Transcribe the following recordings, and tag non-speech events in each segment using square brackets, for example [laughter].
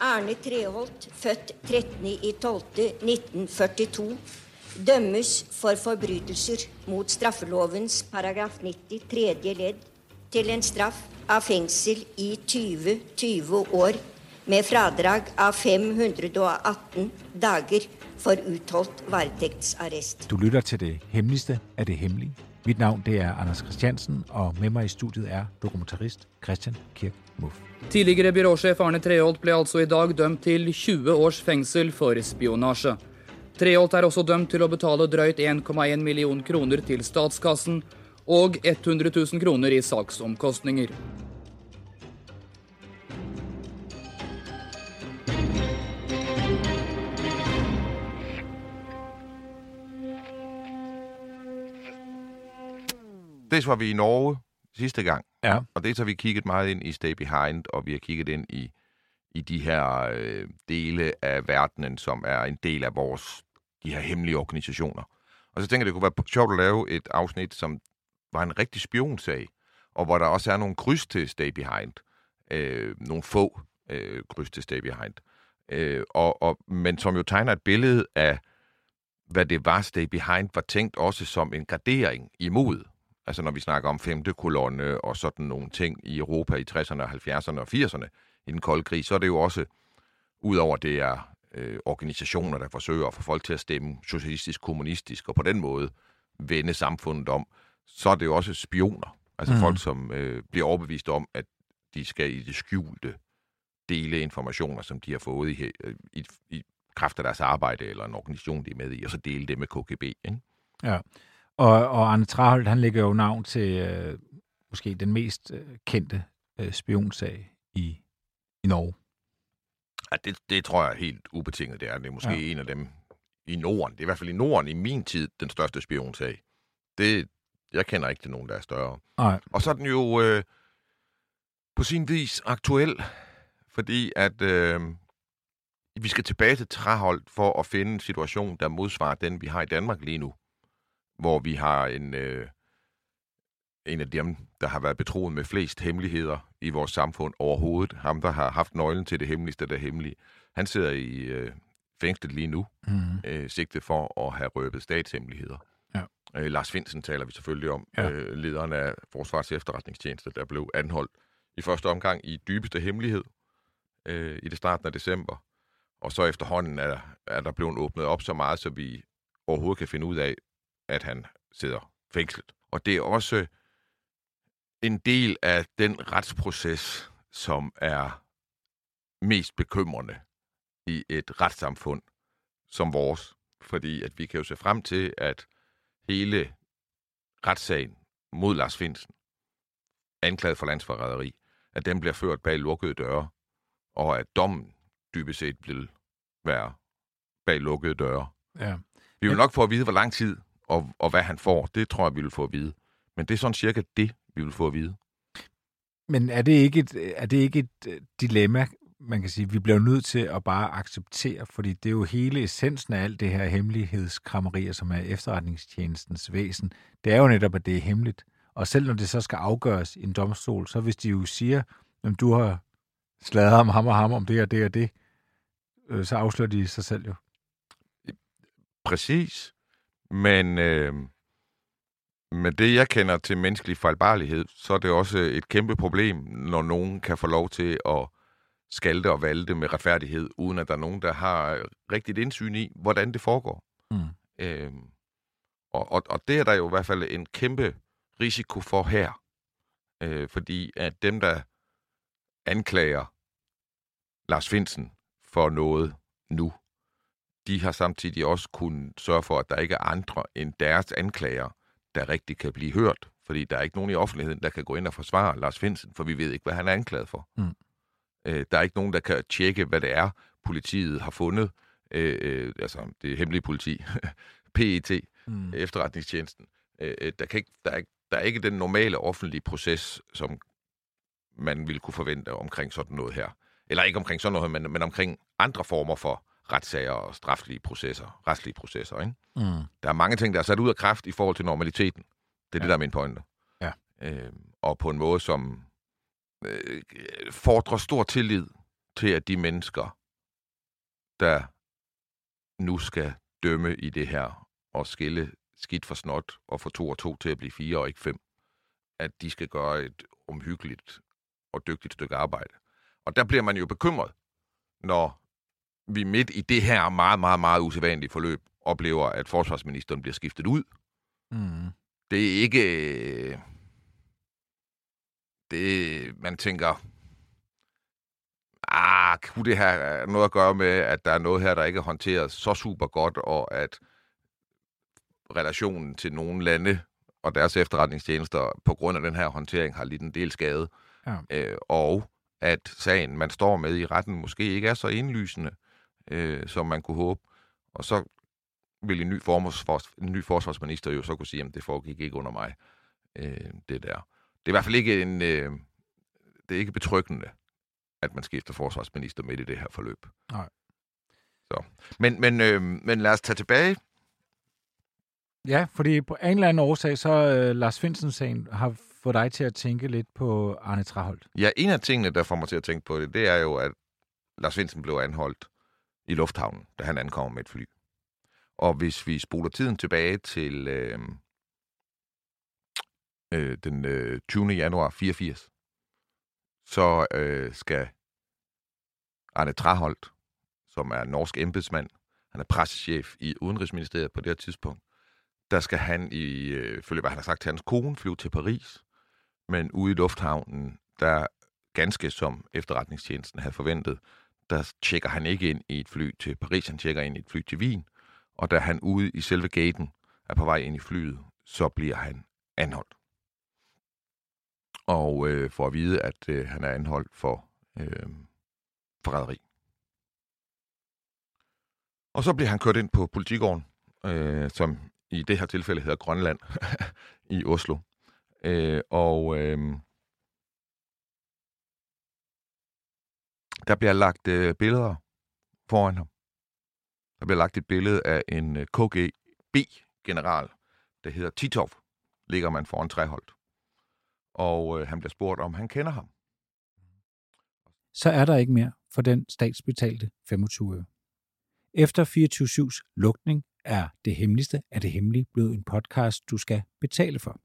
Arne Treholt, født 13.12.1942, dømmes for forbrytelser mot straffelovens paragraf 90 tredje ledd til en straff av fengsel i 20-20 år med fradrag av 518 dager for utholdt varetægtsarrest. Du lytter til det hemmeligste af det hemmelige. Mit navn det er Anders Christiansen, og med mig i studiet er dokumentarist Christian Kirk Muff. Tidligere byråchef Arne Treholt ble altså i dag dømt til 20 års fengsel for spionasje. Treholt er også dømt til å betale drøyt 1,1 million kroner til statskassen og 100 000 kroner i saksomkostninger. Det var vi i Norge sidste gang, Ja, og det har vi kigget meget ind i Stay Behind, og vi har kigget ind i, i de her øh, dele af verdenen, som er en del af vores, de her hemmelige organisationer. Og så tænker jeg, det kunne være sjovt at lave et afsnit, som var en rigtig spionsag, og hvor der også er nogle kryds til Stay Behind. Øh, nogle få øh, kryds til Stay Behind. Øh, og, og, men som jo tegner et billede af, hvad det var, Stay Behind var tænkt også som en gradering imod. Altså når vi snakker om femte kolonne og sådan nogle ting i Europa i 60'erne, 70'erne og 80'erne i den kolde krig, så er det jo også, udover det er øh, organisationer, der forsøger at få folk til at stemme socialistisk, kommunistisk, og på den måde vende samfundet om, så er det jo også spioner. Altså mm. folk, som øh, bliver overbevist om, at de skal i det skjulte dele informationer, som de har fået i, øh, i, i kraft af deres arbejde eller en organisation, de er med i, og så dele det med KGB. Ikke? ja. Og, og Arne Traholt, han lægger jo navn til øh, måske den mest øh, kendte øh, spionsag i, i Norge. Ja, det, det tror jeg helt ubetinget, det er. Det er måske Ja. ja. en af dem i Norden. Det er i hvert fald i Norden i min tid den største spionsag. Det, jeg kender ikke til nogen, der er større. Nej, Og så er den jo øh, på sin vis aktuel, fordi at øh, vi skal tilbage til Traholdt for at finde en situation, der modsvarer den, vi har i Danmark lige nu. Hvor vi har en, øh, en af dem, der har været betroet med flest hemmeligheder i vores samfund overhovedet. Ham, der har haft nøglen til det hemmeligste, der er hemmelige. Han sidder i øh, fængslet lige nu, mm. øh, sigtet for at have røbet statshemmeligheder. Ja. Øh, Lars Finsen taler vi selvfølgelig om, ja. øh, lederen af Forsvars efterretningstjeneste, der blev anholdt i første omgang i dybeste hemmelighed øh, i det starten af december. Og så efterhånden er, er der blevet åbnet op så meget, så vi overhovedet kan finde ud af, at han sidder fængslet. Og det er også en del af den retsproces, som er mest bekymrende i et retssamfund som vores. Fordi at vi kan jo se frem til, at hele retssagen mod Lars Finsen, anklaget for landsforræderi, at den bliver ført bag lukkede døre, og at dommen dybest set vil være bag lukkede døre. ja. Vi vil nok få at vide, hvor lang tid og, og hvad han får. Det tror jeg, vi vil få at vide. Men det er sådan cirka det, vi vil få at vide. Men er det ikke et, er det ikke et øh, dilemma, man kan sige, vi bliver nødt til at bare acceptere, fordi det er jo hele essensen af alt det her hemmelighedskramerier, som er efterretningstjenestens væsen. Det er jo netop, at det er hemmeligt. Og selv når det så skal afgøres i en domstol, så hvis de jo siger, at du har sladret om ham og ham om det og det og det, øh, så afslører de sig selv jo. Præcis. Men øh, med det, jeg kender til menneskelig fejlbarlighed, så er det også et kæmpe problem, når nogen kan få lov til at skalte og valte med retfærdighed, uden at der er nogen, der har rigtigt indsyn i, hvordan det foregår. Mm. Øh, og, og, og det er der jo i hvert fald en kæmpe risiko for her. Øh, fordi at dem, der anklager Lars Finsen for noget nu, de har samtidig også kunnet sørge for, at der ikke er andre end deres anklager, der rigtig kan blive hørt. Fordi der er ikke nogen i offentligheden, der kan gå ind og forsvare Lars Finsen, for vi ved ikke, hvad han er anklaget for. Mm. Øh, der er ikke nogen, der kan tjekke, hvad det er, politiet har fundet. Øh, øh, altså, det hemmelige politi. [laughs] PET, mm. efterretningstjenesten. Øh, øh, der, kan ikke, der, er ikke, der er ikke den normale offentlige proces, som man ville kunne forvente omkring sådan noget her. Eller ikke omkring sådan noget, men, men omkring andre former for retssager og straflige processer, retslige processer. Ikke? Mm. Der er mange ting, der er sat ud af kraft i forhold til normaliteten. Det er ja. det, der er min pointe. Ja. Øh, og på en måde, som øh, fordrer stor tillid til, at de mennesker, der nu skal dømme i det her og skille skidt for snot og få to og to til at blive fire og ikke fem, at de skal gøre et omhyggeligt og dygtigt stykke arbejde. Og der bliver man jo bekymret, når vi midt i det her meget, meget, meget usædvanlige forløb oplever, at forsvarsministeren bliver skiftet ud. Mm. Det er ikke... Det, man tænker, ah, kunne det have noget at gøre med, at der er noget her, der ikke er håndteret så super godt, og at relationen til nogle lande og deres efterretningstjenester på grund af den her håndtering har lidt en del skade. Ja. Øh, og at sagen, man står med i retten, måske ikke er så indlysende, øh, som man kunne håbe. Og så vil en ny, forsvars, en ny forsvarsminister jo så kunne sige, at det foregik ikke under mig, øh, det der. Det er i hvert fald ikke en... Øh, det er ikke betryggende, at man skifter forsvarsminister midt i det her forløb. Nej. Så. Men, men, øh, men lad os tage tilbage. Ja, fordi på en eller anden årsag, så øh, Lars Finsen-sagen har fået dig til at tænke lidt på Arne Traholt. Ja, en af tingene, der får mig til at tænke på det, det er jo, at Lars Finsen blev anholdt i lufthavnen, da han ankommer med et fly. Og hvis vi spoler tiden tilbage til øh, øh, den øh, 20. januar 84, så øh, skal Arne Traholt, som er norsk embedsmand, han er pressechef i Udenrigsministeriet på det her tidspunkt, der skal han i, øh, følge hvad han har sagt til hans kone, flyve til Paris, men ude i lufthavnen, der ganske som efterretningstjenesten havde forventet, der tjekker han ikke ind i et fly til Paris, han tjekker ind i et fly til Wien, og da han ude i selve gaten er på vej ind i flyet, så bliver han anholdt. Og øh, får at vide, at øh, han er anholdt for øh, forræderi. Og så bliver han kørt ind på politigården, øh, som i det her tilfælde hedder Grønland, [laughs] i Oslo. Øh, og øh, der bliver lagt øh, billeder foran ham. Der bliver lagt et billede af en øh, KGB-general, der hedder Titov, ligger man foran Træholdt. Og øh, han bliver spurgt, om han kender ham. Så er der ikke mere for den statsbetalte 25 øre. Efter 24-7's lukning er Det Hemmeligste af det Hemmelige blevet en podcast, du skal betale for.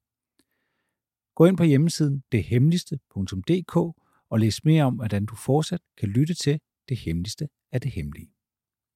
Gå ind på hjemmesiden dethemmeligste.dk og læs mere om, hvordan du fortsat kan lytte til Det Hemmeligste af det Hemmelige.